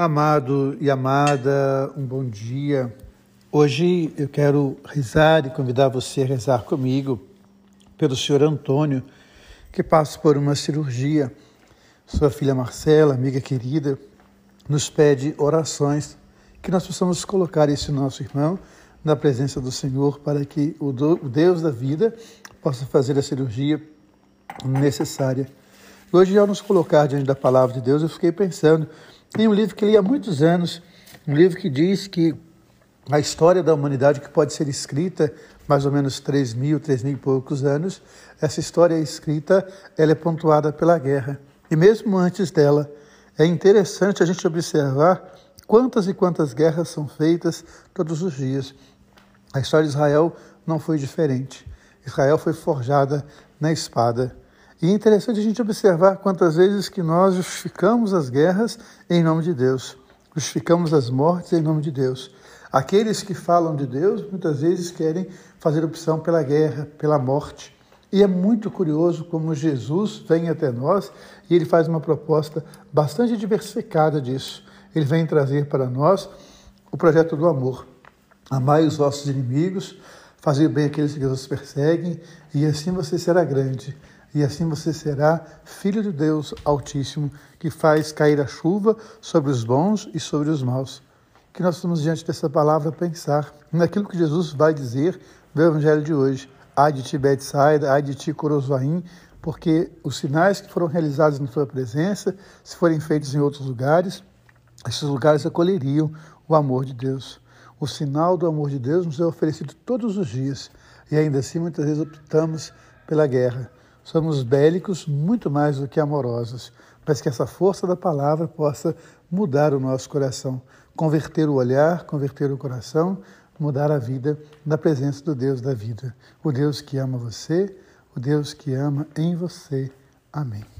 Amado e amada, um bom dia. Hoje eu quero rezar e convidar você a rezar comigo pelo senhor Antônio, que passa por uma cirurgia. Sua filha Marcela, amiga querida, nos pede orações que nós possamos colocar esse nosso irmão na presença do Senhor para que o Deus da vida possa fazer a cirurgia necessária. Hoje, ao nos colocar diante da palavra de Deus, eu fiquei pensando tem um livro que li há muitos anos, um livro que diz que a história da humanidade, que pode ser escrita mais ou menos 3 mil, 3 mil e poucos anos, essa história é escrita, ela é pontuada pela guerra. E mesmo antes dela, é interessante a gente observar quantas e quantas guerras são feitas todos os dias. A história de Israel não foi diferente. Israel foi forjada na espada. E é interessante a gente observar quantas vezes que nós justificamos as guerras em nome de Deus, justificamos as mortes em nome de Deus. Aqueles que falam de Deus muitas vezes querem fazer opção pela guerra, pela morte. E é muito curioso como Jesus vem até nós e ele faz uma proposta bastante diversificada disso. Ele vem trazer para nós o projeto do amor. Amai os vossos inimigos, fazer bem aqueles que vos perseguem, e assim você será grande e assim você será filho de Deus Altíssimo, que faz cair a chuva sobre os bons e sobre os maus. Que nós estamos diante dessa palavra pensar naquilo que Jesus vai dizer no Evangelho de hoje. Ai de ti, Betsaida, ai de ti, Corozoaim, porque os sinais que foram realizados na sua presença, se forem feitos em outros lugares, esses lugares acolheriam o amor de Deus. O sinal do amor de Deus nos é oferecido todos os dias e ainda assim muitas vezes optamos pela guerra. Somos bélicos muito mais do que amorosos, mas que essa força da palavra possa mudar o nosso coração, converter o olhar, converter o coração, mudar a vida na presença do Deus da vida, o Deus que ama você, o Deus que ama em você. Amém.